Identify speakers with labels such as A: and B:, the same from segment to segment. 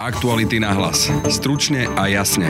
A: Aktuality na hlas. Stručne a jasne.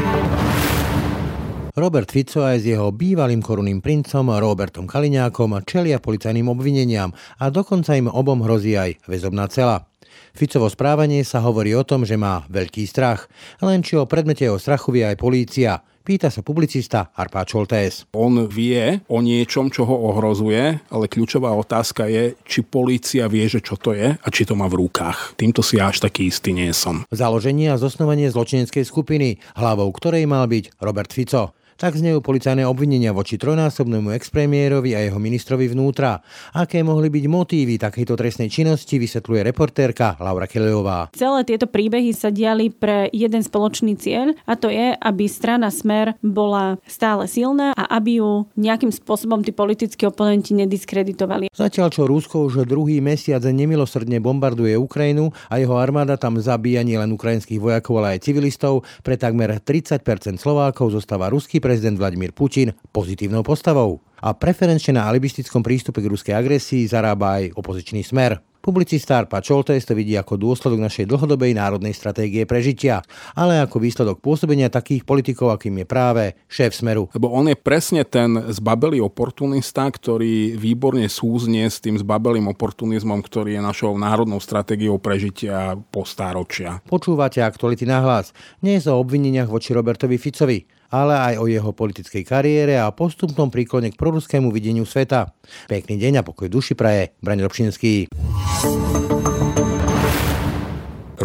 B: Robert Fico aj s jeho bývalým korunným princom Robertom Kaliňákom čelia policajným obvineniam a dokonca im obom hrozí aj väzobná cela. Ficovo správanie sa hovorí o tom, že má veľký strach, len či o predmete jeho strachu vie aj polícia. Pýta sa publicista Arpá Čoltés.
C: On vie o niečom, čo ho ohrozuje, ale kľúčová otázka je, či polícia vie, že čo to je a či to má v rukách. Týmto si až taký istý nie som.
B: Založenie a zosnovanie zločineckej skupiny, hlavou ktorej mal byť Robert Fico. Tak znejú policajné obvinenia voči trojnásobnému expremiérovi a jeho ministrovi vnútra. Aké mohli byť motívy takejto trestnej činnosti, vysvetľuje reportérka Laura Kelejová.
D: Celé tieto príbehy sa diali pre jeden spoločný cieľ a to je, aby strana Smer bola stále silná a aby ju nejakým spôsobom tí politickí oponenti nediskreditovali.
B: Zatiaľ čo Rusko už druhý mesiac nemilosrdne bombarduje Ukrajinu a jeho armáda tam zabíja nielen ukrajinských vojakov, ale aj civilistov, pre takmer 30% Slovákov zostáva ruský prezident Vladimír Putin pozitívnou postavou. A preferenčne na alibistickom prístupe k ruskej agresii zarába aj opozičný smer. Publicista Arpa Čoltes to vidí ako dôsledok našej dlhodobej národnej stratégie prežitia, ale ako výsledok pôsobenia takých politikov, akým je práve šéf Smeru.
C: Lebo on je presne ten zbabelý oportunista, ktorý výborne súznie s tým zbabelým oportunizmom, ktorý je našou národnou stratégiou prežitia po stáročia.
B: Počúvate aktuality na hlas. Nie je o obvineniach voči Robertovi Ficovi ale aj o jeho politickej kariére a postupnom príklone k proruskému videniu sveta. Pekný deň a pokoj duši praje, Braň Robšinský.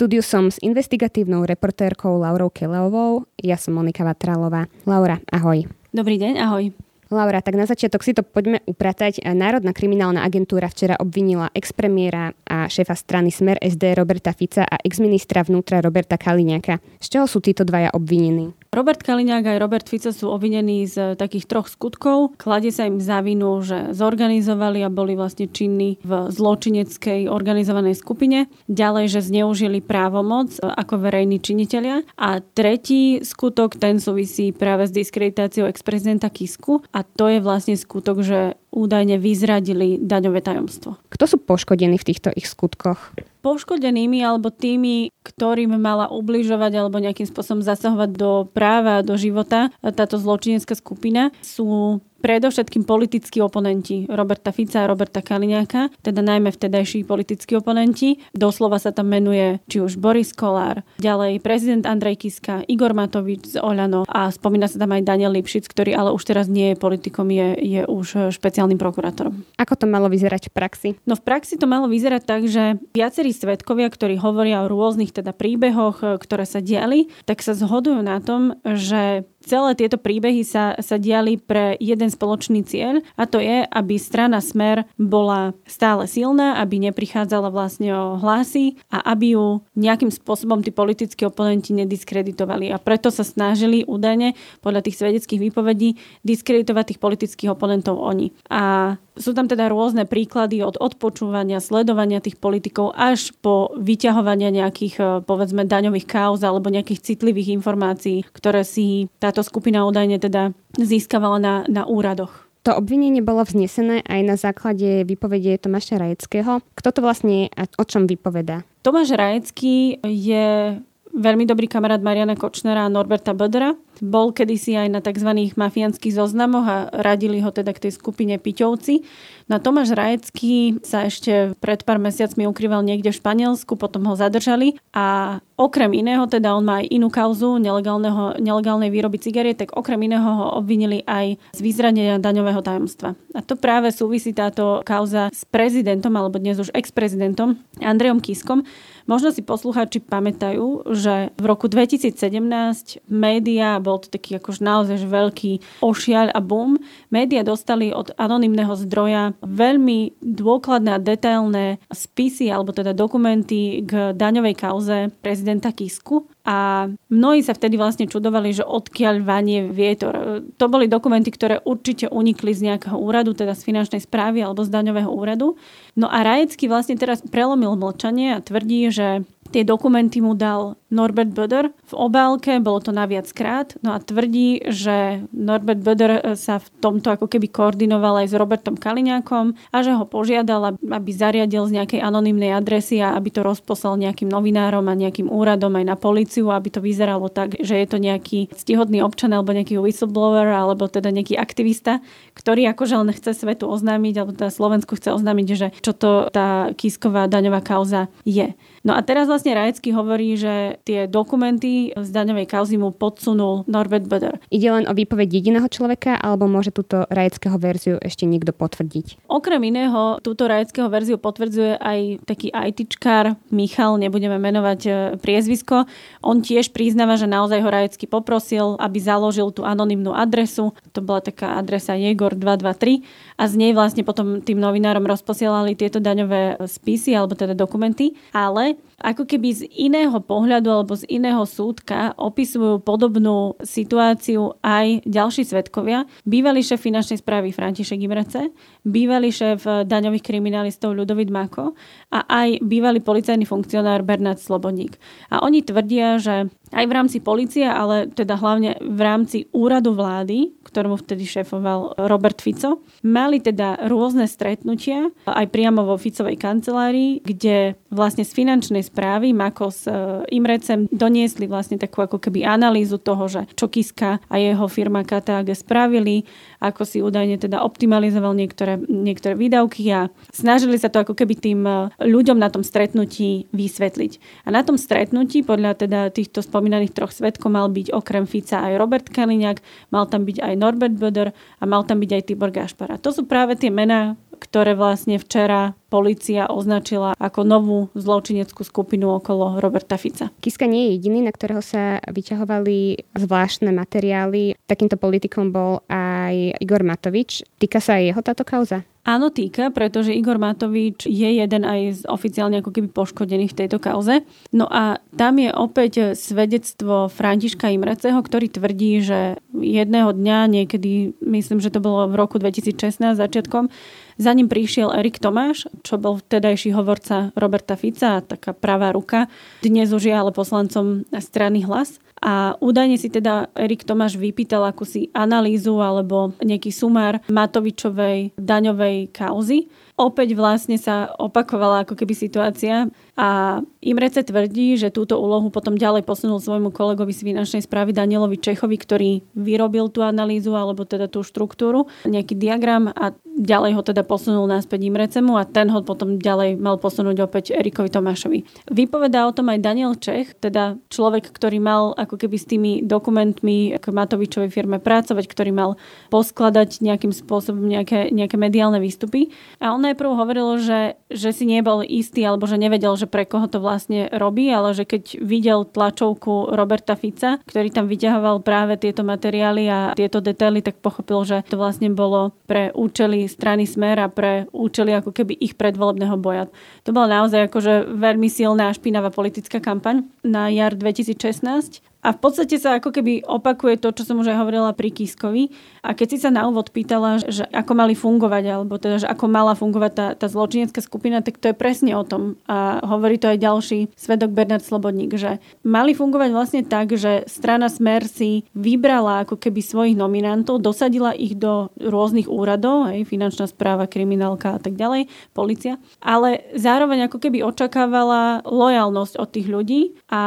E: Štúdiu som s investigatívnou reportérkou Laurou Keleovou, ja som Monika Vatralová. Laura, ahoj.
D: Dobrý deň, ahoj.
E: Laura, tak na začiatok si to poďme upratať. Národná kriminálna agentúra včera obvinila expremiéra a šéfa strany Smer SD Roberta Fica a exministra vnútra Roberta Kaliňaka. Z čoho sú títo dvaja obvinení?
D: Robert Kaliňák aj Robert Fico sú obvinení z takých troch skutkov. Kladie sa im za vinu, že zorganizovali a boli vlastne činní v zločineckej organizovanej skupine. Ďalej, že zneužili právomoc ako verejní činitelia. A tretí skutok, ten súvisí práve s diskreditáciou ex-prezidenta Kisku a to je vlastne skutok, že údajne vyzradili daňové tajomstvo.
E: Kto sú poškodení v týchto ich skutkoch?
D: Poškodenými alebo tými, ktorým mala ubližovať alebo nejakým spôsobom zasahovať do práva, do života táto zločinecká skupina, sú predovšetkým politickí oponenti Roberta Fica a Roberta Kaliňáka, teda najmä vtedajší politickí oponenti. Doslova sa tam menuje či už Boris Kolár, ďalej prezident Andrej Kiska, Igor Matovič z Oľano a spomína sa tam aj Daniel Lipšic, ktorý ale už teraz nie je politikom, je, je už špeciálnym prokurátorom.
E: Ako to malo vyzerať v praxi?
D: No v praxi to malo vyzerať tak, že viacerí svetkovia, ktorí hovoria o rôznych teda príbehoch, ktoré sa diali, tak sa zhodujú na tom, že Celé tieto príbehy sa, sa diali pre jeden spoločný cieľ a to je, aby strana Smer bola stále silná, aby neprichádzala vlastne o hlasy a aby ju nejakým spôsobom tí politickí oponenti nediskreditovali. A preto sa snažili údajne podľa tých svedeckých výpovedí diskreditovať tých politických oponentov oni. A sú tam teda rôzne príklady od odpočúvania, sledovania tých politikov až po vyťahovania nejakých e, povedzme daňových kauz alebo nejakých citlivých informácií, ktoré si táto skupina údajne teda získavala na, na úradoch.
E: To obvinenie bolo vznesené aj na základe vypovedie Tomáša Rajeckého. Kto to vlastne a o čom vypoveda?
D: Tomáš Rajecký je veľmi dobrý kamarát Mariana Kočnera a Norberta Bödera. Bol kedysi aj na tzv. mafiánskych zoznamoch a radili ho teda k tej skupine Piťovci. No Tomáš Rajecký sa ešte pred pár mesiacmi ukrýval niekde v Španielsku, potom ho zadržali a okrem iného, teda on má aj inú kauzu nelegálnej výroby cigariet, tak okrem iného ho obvinili aj z vyzradenia daňového tajomstva. A to práve súvisí táto kauza s prezidentom, alebo dnes už ex-prezidentom Andrejom Kiskom. Možno si poslucháči pamätajú, že v roku 2017 média, bol to taký akož naozaj veľký ošiaľ a boom, média dostali od anonymného zdroja veľmi dôkladné a detailné spisy alebo teda dokumenty k daňovej kauze prezidenta Kisku a mnohí sa vtedy vlastne čudovali, že odkiaľ vanie vietor. To boli dokumenty, ktoré určite unikli z nejakého úradu, teda z finančnej správy alebo z daňového úradu. No a Rajecký vlastne teraz prelomil mlčanie a tvrdí, že Tie dokumenty mu dal Norbert Böder v obálke, bolo to naviac krát, no a tvrdí, že Norbert Böder e, sa v tomto ako keby koordinoval aj s Robertom Kaliňákom a že ho požiadal, aby zariadil z nejakej anonymnej adresy a aby to rozposlal nejakým novinárom a nejakým úradom aj na policiu, aby to vyzeralo tak, že je to nejaký stihodný občan alebo nejaký whistleblower alebo teda nejaký aktivista, ktorý akože len chce svetu oznámiť alebo teda Slovensku chce oznámiť, že čo to tá kísková daňová kauza je. No a teraz vlastne Rajecký hovorí, že tie dokumenty z daňovej kauzy mu podsunul Norbert Böder.
E: Ide len o výpoveď jediného človeka, alebo môže túto Rajeckého verziu ešte niekto potvrdiť?
D: Okrem iného, túto Rajeckého verziu potvrdzuje aj taký ITčkár Michal, nebudeme menovať e, priezvisko. On tiež priznáva, že naozaj ho Rajecký poprosil, aby založil tú anonymnú adresu. To bola taká adresa Jegor 223 a z nej vlastne potom tým novinárom rozposielali tieto daňové spisy alebo teda dokumenty. Ale ako keby z iného pohľadu alebo z iného súdka opisujú podobnú situáciu aj ďalší svetkovia. Bývalý šéf finančnej správy František Imrece, bývalý šéf daňových kriminalistov Ľudovit Mako a aj bývalý policajný funkcionár Bernard Slobodník. A oni tvrdia, že aj v rámci policie, ale teda hlavne v rámci úradu vlády, ktorému vtedy šéfoval Robert Fico, mali teda rôzne stretnutia aj priamo vo Ficovej kancelárii, kde vlastne z finančnej správy Mako s e, Imrecem doniesli vlastne takú ako keby analýzu toho, že čo Kiska a jeho firma KTAG spravili, ako si údajne teda optimalizoval niektoré, niektoré výdavky a snažili sa to ako keby tým e, ľuďom na tom stretnutí vysvetliť. A na tom stretnutí podľa teda týchto spomínaných troch svetkov mal byť okrem Fica aj Robert Kaliňák, mal tam byť aj Norbert Böder a mal tam byť aj Tibor Gašpar. A to sú práve tie mená, ktoré vlastne včera policia označila ako novú zločineckú skupinu okolo Roberta Fica.
E: Kiska nie je jediný, na ktorého sa vyťahovali zvláštne materiály. Takýmto politikom bol aj Igor Matovič. Týka sa aj jeho táto kauza?
D: Áno, týka, pretože Igor Matovič je jeden aj z oficiálne ako keby poškodených v tejto kauze. No a tam je opäť svedectvo Františka Imreceho, ktorý tvrdí, že jedného dňa, niekedy, myslím, že to bolo v roku 2016 začiatkom, za ním prišiel Erik Tomáš, čo bol vtedajší hovorca Roberta Fica, taká pravá ruka. Dnes už je ale poslancom strany hlas. A údajne si teda Erik Tomáš vypýtal akúsi analýzu alebo nejaký sumár Matovičovej daňovej kauzy. Opäť vlastne sa opakovala ako keby situácia a Imrece tvrdí, že túto úlohu potom ďalej posunul svojmu kolegovi z finančnej správy Danielovi Čechovi, ktorý vyrobil tú analýzu alebo teda tú štruktúru, nejaký diagram a ďalej ho teda posunul náspäť Imrecemu a ten ho potom ďalej mal posunúť opäť Erikovi Tomášovi. Vypovedá o tom aj Daniel Čech, teda človek, ktorý mal ako keby s tými dokumentmi k Matovičovej firme pracovať, ktorý mal poskladať nejakým spôsobom nejaké, nejaké mediálne výstupy. A on najprv hovoril, že, že si nebol istý alebo že nevedel, že pre koho to vlastne robí, ale že keď videl tlačovku Roberta Fica, ktorý tam vyťahoval práve tieto materiály a tieto detaily, tak pochopil, že to vlastne bolo pre účely strany Smer a pre účely ako keby ich predvolebného boja. To bola naozaj akože veľmi silná a špinavá politická kampaň na jar 2016 a v podstate sa ako keby opakuje to, čo som už aj hovorila pri Kiskovi. A keď si sa na úvod pýtala, že ako mali fungovať, alebo teda, že ako mala fungovať tá, tá zločinecká skupina, tak to je presne o tom. A hovorí to aj ďalší svedok Bernard Slobodník, že mali fungovať vlastne tak, že strana Smer si vybrala ako keby svojich nominantov, dosadila ich do rôznych úradov, aj finančná správa, kriminálka a tak ďalej, policia, ale zároveň ako keby očakávala lojalnosť od tých ľudí a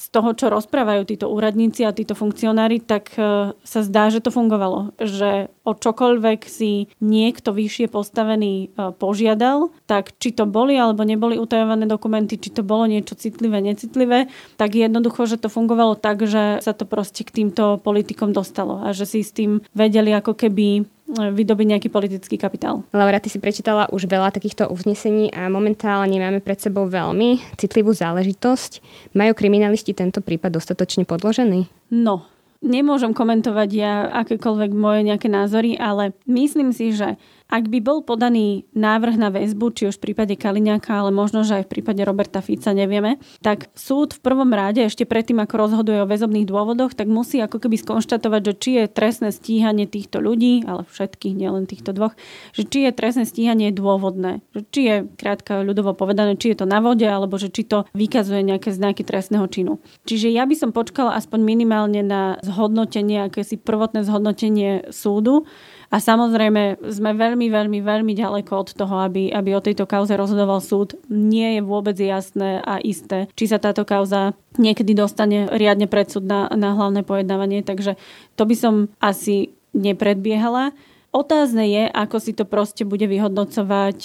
D: z toho, čo rozprávajú títo úradníci a títo funkcionári, tak e, sa zdá, že to fungovalo. Že o čokoľvek si niekto vyššie postavený e, požiadal, tak či to boli alebo neboli utajované dokumenty, či to bolo niečo citlivé, necitlivé, tak jednoducho, že to fungovalo tak, že sa to proste k týmto politikom dostalo a že si s tým vedeli ako keby vydobiť nejaký politický kapitál.
E: Laura, ty si prečítala už veľa takýchto uznesení a momentálne máme pred sebou veľmi citlivú záležitosť. Majú kriminalisti tento prípad dostatočne podložený?
D: No, nemôžem komentovať ja akékoľvek moje nejaké názory, ale myslím si, že ak by bol podaný návrh na väzbu, či už v prípade Kaliňáka, ale možno, že aj v prípade Roberta Fica, nevieme, tak súd v prvom rade, ešte predtým, ako rozhoduje o väzobných dôvodoch, tak musí ako keby skonštatovať, že či je trestné stíhanie týchto ľudí, ale všetkých, nielen týchto dvoch, že či je trestné stíhanie dôvodné. Že či je, krátka ľudovo povedané, či je to na vode, alebo že či to vykazuje nejaké znaky trestného činu. Čiže ja by som počkala aspoň minimálne na zhodnotenie, akési prvotné zhodnotenie súdu, a samozrejme sme veľmi, veľmi, veľmi ďaleko od toho, aby, aby o tejto kauze rozhodoval súd. Nie je vôbec jasné a isté, či sa táto kauza niekedy dostane riadne pred súd na, na hlavné pojednávanie. Takže to by som asi nepredbiehala. Otázne je, ako si to proste bude vyhodnocovať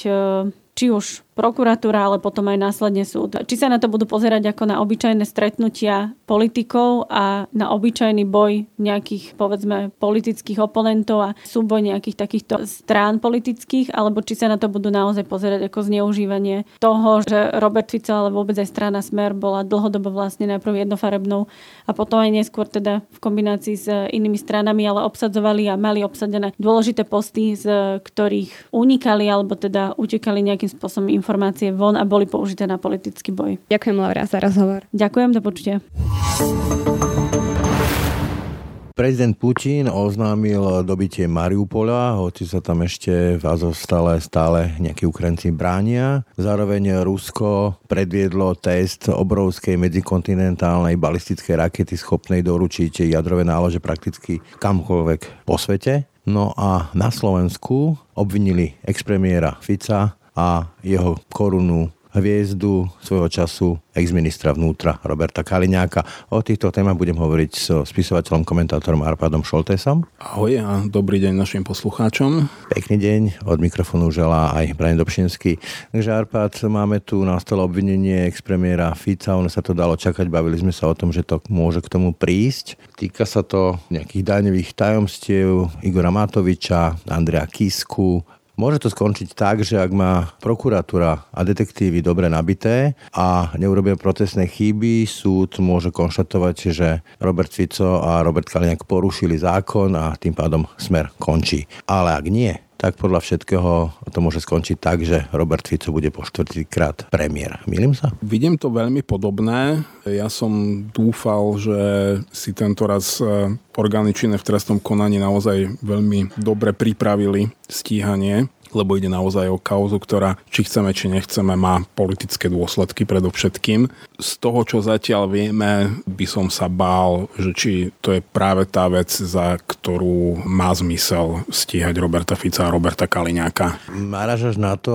D: či už prokuratúra, ale potom aj následne súd. Či sa na to budú pozerať ako na obyčajné stretnutia politikov a na obyčajný boj nejakých, povedzme, politických oponentov a súboj nejakých takýchto strán politických, alebo či sa na to budú naozaj pozerať ako zneužívanie toho, že Robert Fico, ale vôbec aj strana Smer bola dlhodobo vlastne najprv jednofarebnou a potom aj neskôr teda v kombinácii s inými stranami, ale obsadzovali a mali obsadené dôležité posty, z ktorých unikali alebo teda utekali nejakým spôsobom informácie von a boli použité na politický boj.
E: Ďakujem Laura za rozhovor.
D: Ďakujem, do počutia.
B: Prezident Putin oznámil dobitie Mariupola, hoci sa tam ešte v Azovstale stále nejakí Ukrajinci bránia. Zároveň Rusko predviedlo test obrovskej medzikontinentálnej balistickej rakety schopnej doručiť jadrové nálože prakticky kamkoľvek po svete. No a na Slovensku obvinili expremiéra Fica a jeho korunu hviezdu svojho času ex-ministra vnútra Roberta Kaliňáka. O týchto témach budem hovoriť so spisovateľom, komentátorom Arpadom Šoltesom.
C: Ahoj a dobrý deň našim poslucháčom.
B: Pekný deň, od mikrofónu želá aj Brian Dobšinský. Takže Arpad, máme tu na stole obvinenie ex-premiéra Fica, ono sa to dalo čakať, bavili sme sa o tom, že to môže k tomu prísť. Týka sa to nejakých daňových tajomstiev Igora Matoviča, Andrea Kisku, Môže to skončiť tak, že ak má prokuratúra a detektívy dobre nabité a neurobia protestné chyby, súd môže konštatovať, že Robert Fico a Robert Kaliňák porušili zákon a tým pádom smer končí. Ale ak nie, tak podľa všetkého to môže skončiť tak, že Robert Fico bude po štvrtýkrát premiér. Milím sa?
C: Vidím to veľmi podobné. Ja som dúfal, že si tento raz e, orgány činné v trestnom konaní naozaj veľmi dobre pripravili stíhanie lebo ide naozaj o kauzu, ktorá, či chceme, či nechceme, má politické dôsledky predovšetkým. Z toho, čo zatiaľ vieme, by som sa bál, že či to je práve tá vec, za ktorú má zmysel stíhať Roberta Fica Roberta Kaliňáka.
B: Máražaš na to,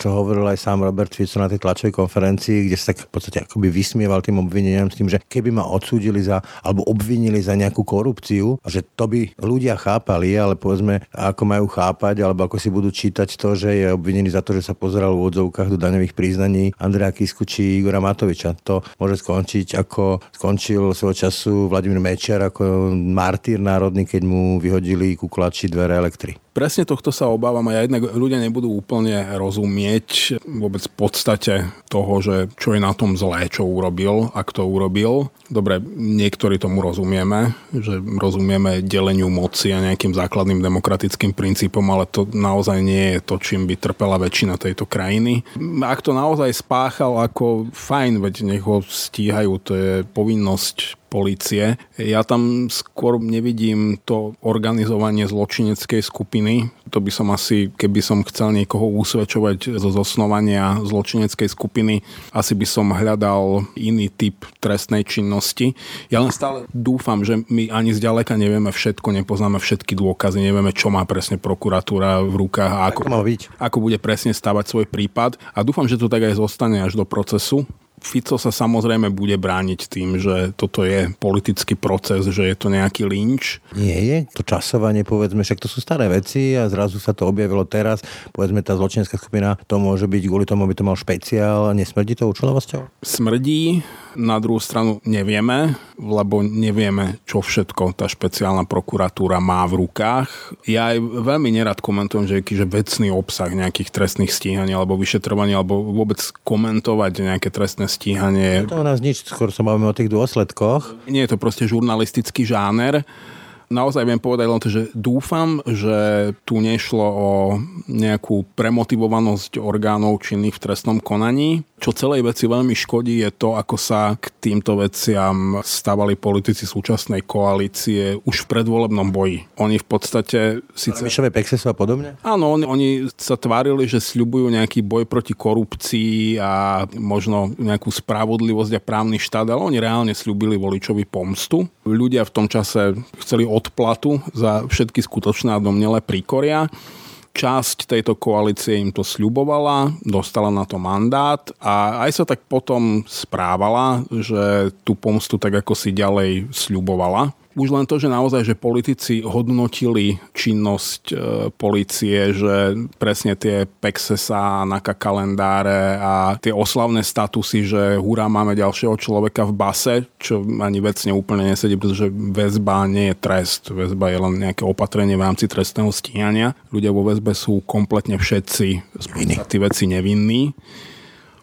B: čo hovoril aj sám Robert Fico na tej tlačovej konferencii, kde sa tak v podstate akoby vysmieval tým obvineniam s tým, že keby ma odsúdili za, alebo obvinili za nejakú korupciu, že to by ľudia chápali, ale povedzme, ako majú chápať, alebo ako si budú čítať to, že je obvinený za to, že sa pozeral v odzovkách do daňových priznaní Andrea Kisku či Igora Matoviča. To môže skončiť ako skončil svojho času Vladimír Mečiar ako martýr národný, keď mu vyhodili kuklači dvere elektri.
C: Presne tohto sa obávam a ja jednak ľudia nebudú úplne rozumieť vôbec v podstate toho, že čo je na tom zlé, čo urobil, ak to urobil. Dobre, niektorí tomu rozumieme, že rozumieme deleniu moci a nejakým základným demokratickým princípom, ale to naozaj nie je to, čím by trpela väčšina tejto krajiny. Ak to naozaj spáchal, ako fajn, veď nech ho stíhajú, to je povinnosť policie. Ja tam skôr nevidím to organizovanie zločineckej skupiny. To by som asi, keby som chcel niekoho usvedčovať zo zosnovania zločineckej skupiny, asi by som hľadal iný typ trestnej činnosti. Ja len stále dúfam, že my ani zďaleka nevieme všetko, nepoznáme všetky dôkazy, nevieme, čo má presne prokuratúra v rukách a ako,
B: ako, byť.
C: ako bude presne stavať svoj prípad. A dúfam, že to tak aj zostane až do procesu Fico sa samozrejme bude brániť tým, že toto je politický proces, že je to nejaký lynč.
B: Nie je. To časovanie, povedzme, však to sú staré veci a zrazu sa to objavilo teraz. Povedzme, tá zločinecká skupina, to môže byť kvôli tomu, aby to mal špeciál. Nesmrdí to účelovosťou?
C: Smrdí. Na druhú stranu nevieme, lebo nevieme, čo všetko tá špeciálna prokuratúra má v rukách. Ja aj veľmi nerad komentujem, že je vecný obsah nejakých trestných stíhaní alebo vyšetrovania, alebo vôbec komentovať nejaké trestné stíhanie.
B: To nás nič, skôr sa bavíme o tých dôsledkoch.
C: Nie je to proste žurnalistický žáner Naozaj viem povedať len to, že dúfam, že tu nešlo o nejakú premotivovanosť orgánov činných v trestnom konaní. Čo celej veci veľmi škodí je to, ako sa k týmto veciam stávali politici súčasnej koalície už v predvolebnom boji. Oni v podstate...
B: Síce... Mišové Pexesu a podobne?
C: Áno, oni, oni sa tvárili, že sľubujú nejaký boj proti korupcii a možno nejakú spravodlivosť a právny štát, ale oni reálne sľubili voličovi pomstu. Ľudia v tom čase chceli odplatu za všetky skutočné a domnelé príkoria časť tejto koalície im to sľubovala, dostala na to mandát a aj sa tak potom správala, že tú pomstu tak ako si ďalej sľubovala. Už len to, že naozaj, že politici hodnotili činnosť e, policie, že presne tie Pexesa, NAKA kalendáre a tie oslavné statusy, že hurá, máme ďalšieho človeka v base, čo ani vecne úplne nesedí, pretože väzba nie je trest. Väzba je len nejaké opatrenie v rámci trestného stíhania. Ľudia vo väzbe sú kompletne všetci z veci nevinní.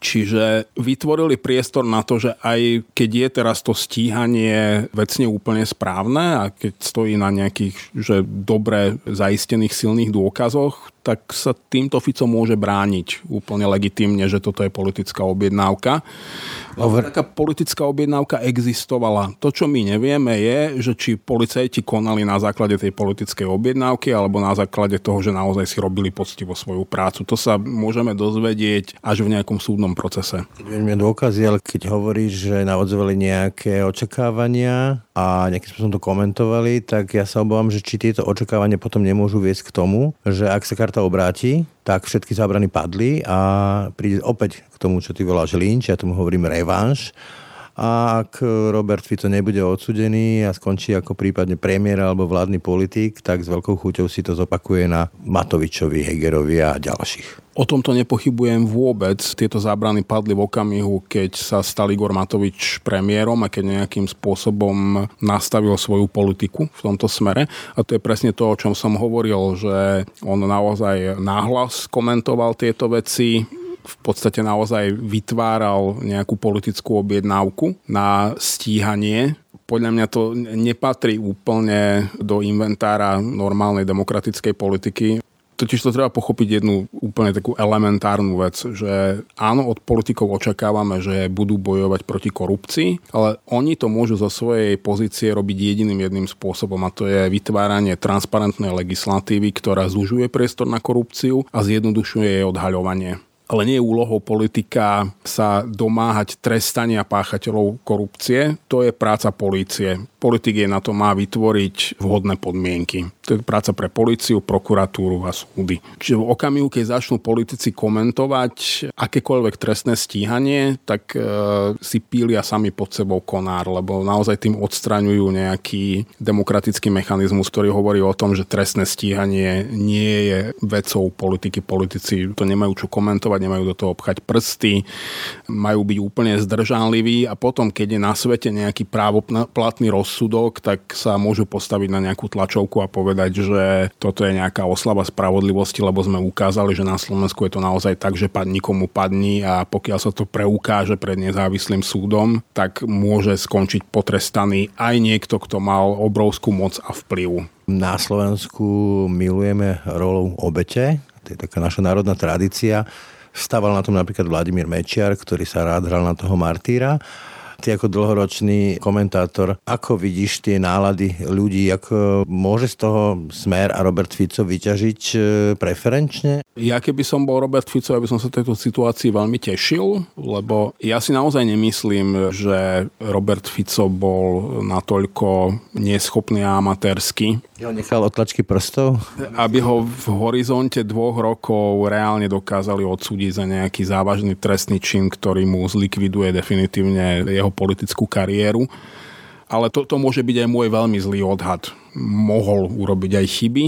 C: Čiže vytvorili priestor na to, že aj keď je teraz to stíhanie vecne úplne správne a keď stojí na nejakých že dobre zaistených silných dôkazoch, tak sa týmto Fico môže brániť úplne legitimne, že toto je politická objednávka. Over. Taká politická objednávka existovala. To, čo my nevieme, je, že či policajti konali na základe tej politickej objednávky alebo na základe toho, že naozaj si robili poctivo svoju prácu. To sa môžeme dozvedieť až v nejakom súdnom procese.
B: Keď vieme dôkazy, ale keď hovoríš, že navodzovali nejaké očakávania a nejakým spôsobom to komentovali, tak ja sa obávam, že či tieto očakávania potom nemôžu viesť k tomu, že ak sa karta obráti, tak všetky zábrany padli a príde opäť k tomu, čo ty voláš lynč, ja tomu hovorím revanš. A ak Robert Fico nebude odsudený a skončí ako prípadne premiér alebo vládny politik, tak s veľkou chuťou si to zopakuje na Matovičovi, Hegerovi a ďalších.
C: O tomto nepochybujem vôbec. Tieto zábrany padli v okamihu, keď sa stal Igor Matovič premiérom a keď nejakým spôsobom nastavil svoju politiku v tomto smere. A to je presne to, o čom som hovoril, že on naozaj náhlas komentoval tieto veci, v podstate naozaj vytváral nejakú politickú objednávku na stíhanie podľa mňa to nepatrí úplne do inventára normálnej demokratickej politiky. Totiž to treba pochopiť jednu úplne takú elementárnu vec, že áno, od politikov očakávame, že budú bojovať proti korupcii, ale oni to môžu zo svojej pozície robiť jediným jedným spôsobom a to je vytváranie transparentnej legislatívy, ktorá zužuje priestor na korupciu a zjednodušuje jej odhaľovanie ale nie je úlohou politika sa domáhať trestania páchateľov korupcie. To je práca polície. Politik je na to má vytvoriť vhodné podmienky. To je práca pre policiu, prokuratúru a súdy. Čiže v okamihu, keď začnú politici komentovať akékoľvek trestné stíhanie, tak e, si pília sami pod sebou konár, lebo naozaj tým odstraňujú nejaký demokratický mechanizmus, ktorý hovorí o tom, že trestné stíhanie nie je vecou politiky. Politici to nemajú čo komentovať, nemajú do toho obchať prsty, majú byť úplne zdržanliví a potom, keď je na svete nejaký právoplatný rozsudok, tak sa môžu postaviť na nejakú tlačovku a povedať, že toto je nejaká oslava spravodlivosti, lebo sme ukázali, že na Slovensku je to naozaj tak, že pad nikomu padní a pokiaľ sa to preukáže pred nezávislým súdom, tak môže skončiť potrestaný aj niekto, kto mal obrovskú moc a vplyv.
B: Na Slovensku milujeme rolou obete, to je taká naša národná tradícia. Stával na tom napríklad Vladimír Mečiar, ktorý sa rád hral na toho martýra ty ako dlhoročný komentátor, ako vidíš tie nálady ľudí, ako môže z toho Smer a Robert Fico vyťažiť e, preferenčne?
C: Ja keby som bol Robert Fico, ja by som sa tejto situácii veľmi tešil, lebo ja si naozaj nemyslím, že Robert Fico bol natoľko neschopný a amatérsky.
B: Ja nechal otlačky prstov?
C: Aby ho v horizonte dvoch rokov reálne dokázali odsúdiť za nejaký závažný trestný čin, ktorý mu zlikviduje definitívne jeho politickú kariéru. Ale to, to môže byť aj môj veľmi zlý odhad. Mohol urobiť aj chyby.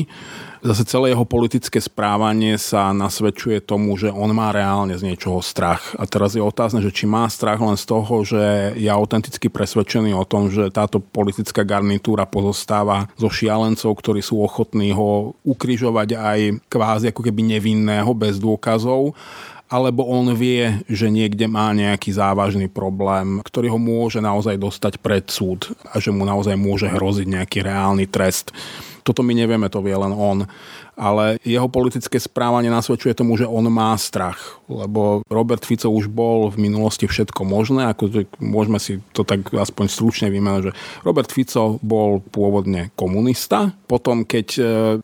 C: Zase celé jeho politické správanie sa nasvedčuje tomu, že on má reálne z niečoho strach. A teraz je otázne, že či má strach len z toho, že je autenticky presvedčený o tom, že táto politická garnitúra pozostáva zo šialencov, ktorí sú ochotní ho ukrižovať aj kvázi ako keby nevinného bez dôkazov alebo on vie, že niekde má nejaký závažný problém, ktorý ho môže naozaj dostať pred súd a že mu naozaj môže hroziť nejaký reálny trest. Toto my nevieme, to vie len on ale jeho politické správanie nasvedčuje tomu, že on má strach, lebo Robert Fico už bol v minulosti všetko možné, ako môžeme si to tak aspoň stručne vymenať, že Robert Fico bol pôvodne komunista, potom keď e,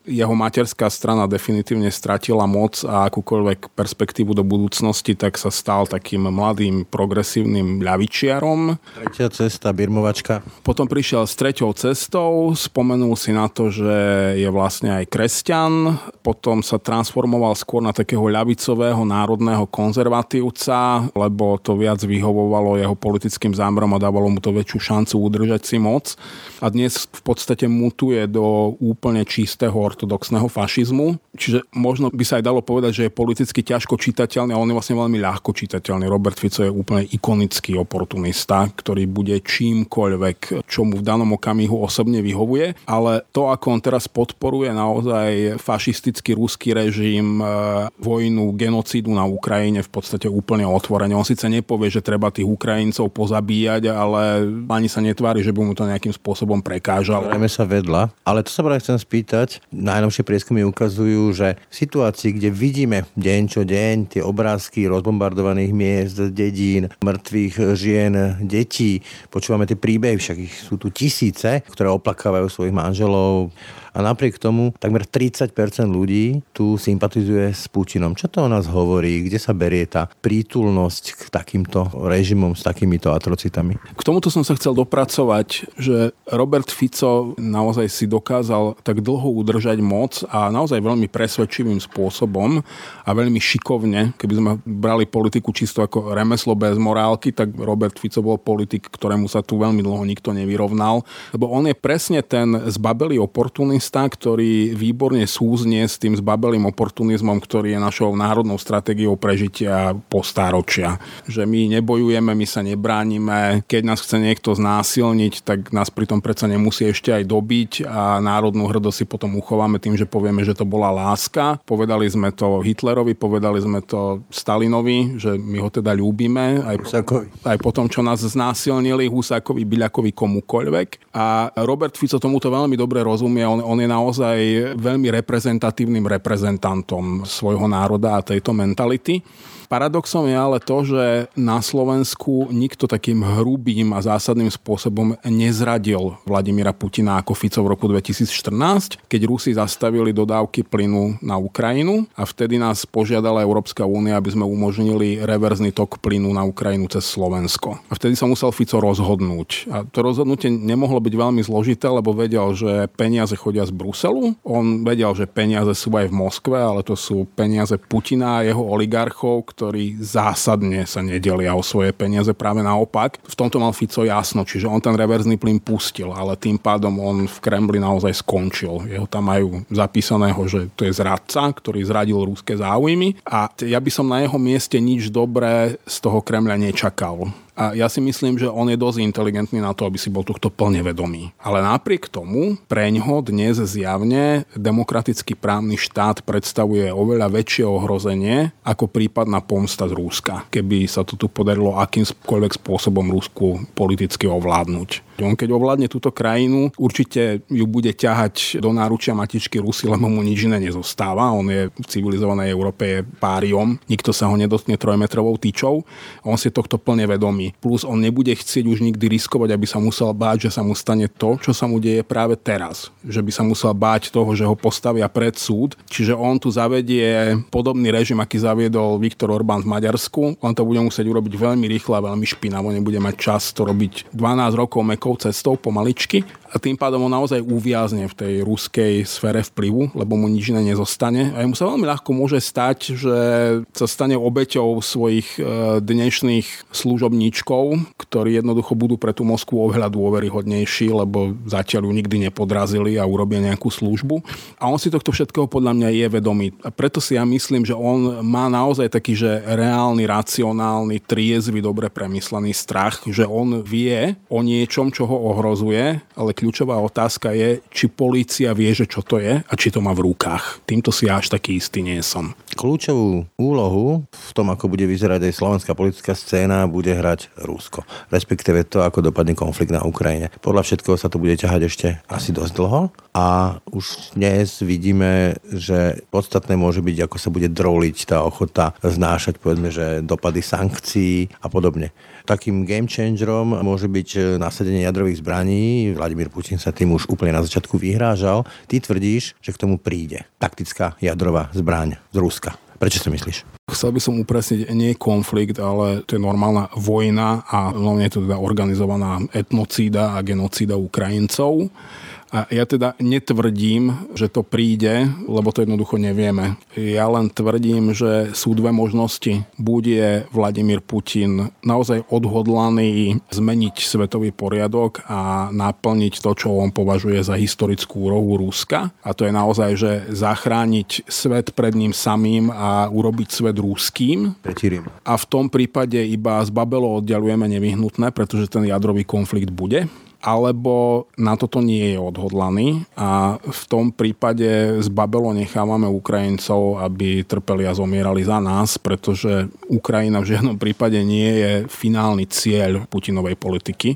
C: jeho materská strana definitívne stratila moc a akúkoľvek perspektívu do budúcnosti, tak sa stal takým mladým progresívnym ľavičiarom.
B: Tretia cesta, birmovačka.
C: Potom prišiel s treťou cestou, spomenul si na to, že je vlastne aj kresťan, potom sa transformoval skôr na takého ľavicového národného konzervatívca, lebo to viac vyhovovalo jeho politickým zámerom a dávalo mu to väčšiu šancu udržať si moc. A dnes v podstate mutuje do úplne čistého ortodoxného fašizmu. Čiže možno by sa aj dalo povedať, že je politicky ťažko čitateľný, ale on je vlastne veľmi ľahko čitateľný. Robert Fico je úplne ikonický oportunista, ktorý bude čímkoľvek, čo mu v danom okamihu osobne vyhovuje, ale to, ako on teraz podporuje naozaj fašistický ruský režim, e, vojnu, genocídu na Ukrajine v podstate úplne otvorene. On síce nepovie, že treba tých Ukrajincov pozabíjať, ale ani sa netvári, že by mu to nejakým spôsobom prekážalo.
B: Zrejme sa vedla, ale to sa práve chcem spýtať. Najnovšie prieskumy ukazujú, že v situácii, kde vidíme deň čo deň tie obrázky rozbombardovaných miest, dedín, mŕtvych žien, detí, počúvame tie príbehy, však ich sú tu tisíce, ktoré oplakávajú svojich manželov, a napriek tomu takmer 30% ľudí tu sympatizuje s Putinom. Čo to o nás hovorí? Kde sa berie tá prítulnosť k takýmto režimom s takýmito atrocitami?
C: K tomuto som sa chcel dopracovať, že Robert Fico naozaj si dokázal tak dlho udržať moc a naozaj veľmi presvedčivým spôsobom a veľmi šikovne, keby sme brali politiku čisto ako remeslo bez morálky, tak Robert Fico bol politik, ktorému sa tu veľmi dlho nikto nevyrovnal, lebo on je presne ten zbabelý oportunista, oportunista, ktorý výborne súznie s tým zbabelým oportunizmom, ktorý je našou národnou stratégiou prežitia po stáročia. Že my nebojujeme, my sa nebránime, keď nás chce niekto znásilniť, tak nás pritom predsa nemusí ešte aj dobiť a národnú hrdosť si potom uchováme tým, že povieme, že to bola láska. Povedali sme to Hitlerovi, povedali sme to Stalinovi, že my ho teda ľúbime. Aj,
B: Husákovi.
C: aj potom, čo nás znásilnili Husákovi, Byľakovi, komukoľvek. A Robert Fico tomuto veľmi dobre rozumie. On, on je naozaj veľmi reprezentatívnym reprezentantom svojho národa a tejto mentality. Paradoxom je ale to, že na Slovensku nikto takým hrubým a zásadným spôsobom nezradil Vladimíra Putina ako Fico v roku 2014, keď Rusi zastavili dodávky plynu na Ukrajinu a vtedy nás požiadala Európska únia, aby sme umožnili reverzný tok plynu na Ukrajinu cez Slovensko. A vtedy sa musel Fico rozhodnúť. A to rozhodnutie nemohlo byť veľmi zložité, lebo vedel, že peniaze chodia z Bruselu. On vedel, že peniaze sú aj v Moskve, ale to sú peniaze Putina a jeho oligarchov, ktorí zásadne sa nedelia o svoje peniaze, práve naopak. V tomto mal Fico jasno, čiže on ten reverzný plyn pustil, ale tým pádom on v Kremli naozaj skončil. Jeho tam majú zapísaného, že to je zradca, ktorý zradil rúske záujmy a ja by som na jeho mieste nič dobré z toho Kremľa nečakal. A ja si myslím, že on je dosť inteligentný na to, aby si bol tohto plne vedomý. Ale napriek tomu, preňho dnes zjavne demokratický právny štát predstavuje oveľa väčšie ohrozenie ako prípadná pomsta z Rúska, keby sa to tu podarilo akýmkoľvek spôsobom Rúsku politicky ovládnuť. On keď ovládne túto krajinu, určite ju bude ťahať do náručia matičky Rusy, lebo mu nič iné nezostáva. On je v civilizovanej Európe páriom, nikto sa ho nedotkne trojmetrovou tyčou. On si tohto plne vedomý. Plus on nebude chcieť už nikdy riskovať, aby sa musel báť, že sa mu stane to, čo sa mu deje práve teraz. Že by sa musel báť toho, že ho postavia pred súd. Čiže on tu zavedie podobný režim, aký zaviedol Viktor Orbán v Maďarsku. On to bude musieť urobiť veľmi rýchlo a veľmi špinavo, nebude mať čas to robiť 12 rokov meko tou cestou pomaličky a tým pádom on naozaj uviazne v tej ruskej sfére vplyvu, lebo mu nič iné nezostane. A mu sa veľmi ľahko môže stať, že sa stane obeťou svojich e, dnešných služobníčkov, ktorí jednoducho budú pre tú Moskvu oveľa dôveryhodnejší, lebo zatiaľ ju nikdy nepodrazili a urobia nejakú službu. A on si tohto všetkého podľa mňa je vedomý. A preto si ja myslím, že on má naozaj taký, že reálny, racionálny, triezvy, dobre premyslený strach, že on vie o niečom, čo ho ohrozuje, ale kľúčová otázka je, či polícia vie, že čo to je a či to má v rukách. Týmto si ja až taký istý nie som.
B: Kľúčovú úlohu v tom, ako bude vyzerať aj slovenská politická scéna, bude hrať Rusko. Respektíve to, ako dopadne konflikt na Ukrajine. Podľa všetkého sa to bude ťahať ešte asi dosť dlho a už dnes vidíme, že podstatné môže byť, ako sa bude droliť tá ochota znášať, povedzme, že dopady sankcií a podobne. Takým game changerom môže byť nasadenie jadrových zbraní. Vladimír Putin sa tým už úplne na začiatku vyhrážal. Ty tvrdíš, že k tomu príde taktická jadrová zbraň z Ruska. Prečo si myslíš?
C: Chcel by som upresniť, nie konflikt, ale to je normálna vojna a hlavne je to teda organizovaná etnocída a genocída Ukrajincov. A ja teda netvrdím, že to príde, lebo to jednoducho nevieme. Ja len tvrdím, že sú dve možnosti. Buď je Vladimír Putin naozaj odhodlaný zmeniť svetový poriadok a naplniť to, čo on považuje za historickú úrohu Ruska. A to je naozaj, že zachrániť svet pred ním samým a urobiť svet rúským. A v tom prípade iba z Babelo oddialujeme nevyhnutné, pretože ten jadrový konflikt bude alebo na toto nie je odhodlaný a v tom prípade z Babelo nechávame Ukrajincov, aby trpeli a zomierali za nás, pretože Ukrajina v žiadnom prípade nie je finálny cieľ Putinovej politiky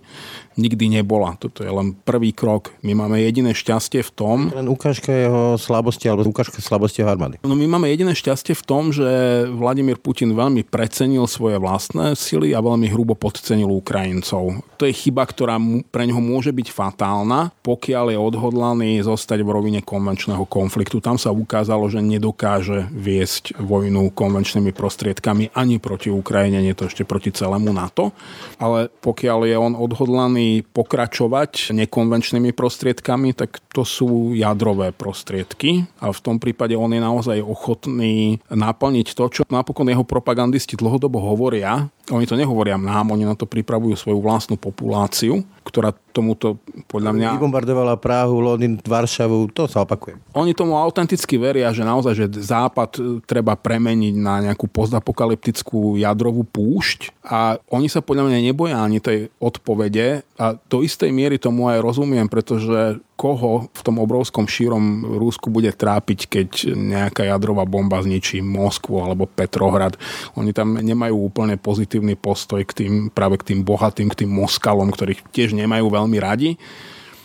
C: nikdy nebola. Toto je len prvý krok. My máme jediné šťastie v tom...
B: Len ukážka jeho slabosti alebo ukážka slabosti jeho armády.
C: No my máme jediné šťastie v tom, že Vladimír Putin veľmi precenil svoje vlastné sily a veľmi hrubo podcenil Ukrajincov. To je chyba, ktorá pre neho môže byť fatálna, pokiaľ je odhodlaný zostať v rovine konvenčného konfliktu. Tam sa ukázalo, že nedokáže viesť vojnu konvenčnými prostriedkami ani proti Ukrajine, nie to ešte proti celému NATO. Ale pokiaľ je on odhodlaný pokračovať nekonvenčnými prostriedkami, tak to sú jadrové prostriedky a v tom prípade on je naozaj ochotný naplniť to, čo napokon jeho propagandisti dlhodobo hovoria, oni to nehovoria nám, oni na to pripravujú svoju vlastnú populáciu, ktorá tomuto podľa mňa...
B: Vybombardovala Prahu, Londýn, Varšavu, to sa opakuje.
C: Oni tomu autenticky veria, že naozaj, že Západ treba premeniť na nejakú postapokalyptickú jadrovú púšť a oni sa podľa mňa neboja ani tej odpovede a do istej miery tomu aj rozumiem, pretože koho v tom obrovskom šírom Rúsku bude trápiť, keď nejaká jadrová bomba zničí Moskvu alebo Petrohrad. Oni tam nemajú úplne pozitívny postoj k tým, práve k tým bohatým, k tým Moskalom, ktorých tiež nemajú veľmi radi.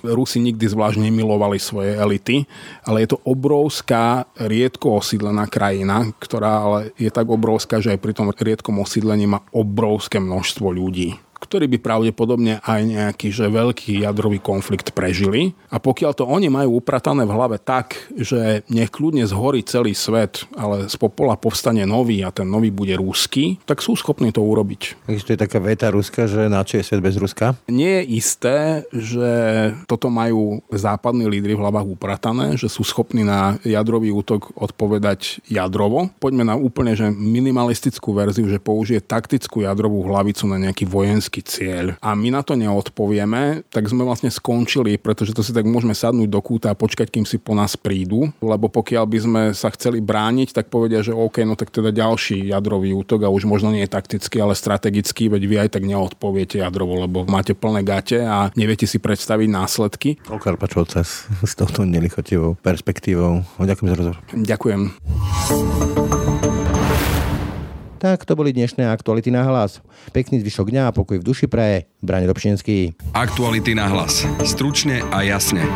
C: Rusi nikdy zvlášť nemilovali svoje elity, ale je to obrovská, riedko osídlená krajina, ktorá ale je tak obrovská, že aj pri tom riedkom osídlení má obrovské množstvo ľudí ktorí by pravdepodobne aj nejaký že veľký jadrový konflikt prežili. A pokiaľ to oni majú upratané v hlave tak, že nech kľudne zhorí celý svet, ale z popola povstane nový a ten nový bude rúsky, tak sú schopní to urobiť.
B: Existuje taká veta Ruska, že na čo je svet bez Ruska?
C: Nie je isté, že toto majú západní lídry v hlavách upratané, že sú schopní na jadrový útok odpovedať jadrovo. Poďme na úplne že minimalistickú verziu, že použije taktickú jadrovú hlavicu na nejaký vojenský nejaký cieľ a my na to neodpovieme, tak sme vlastne skončili, pretože to si tak môžeme sadnúť do kúta a počkať, kým si po nás prídu, lebo pokiaľ by sme sa chceli brániť, tak povedia, že OK, no tak teda ďalší jadrový útok a už možno nie je taktický, ale strategický, veď vy aj tak neodpoviete jadrovo, lebo máte plné gate a neviete si predstaviť následky.
B: Okarpačovca s touto nelichotivou perspektívou. Ďakujem za rozhovor.
C: Ďakujem.
B: Tak to boli dnešné aktuality na hlas. Pekný zvyšok dňa a pokoj v duši praje. Brane Dobšinský.
A: Aktuality na hlas. Stručne a jasne.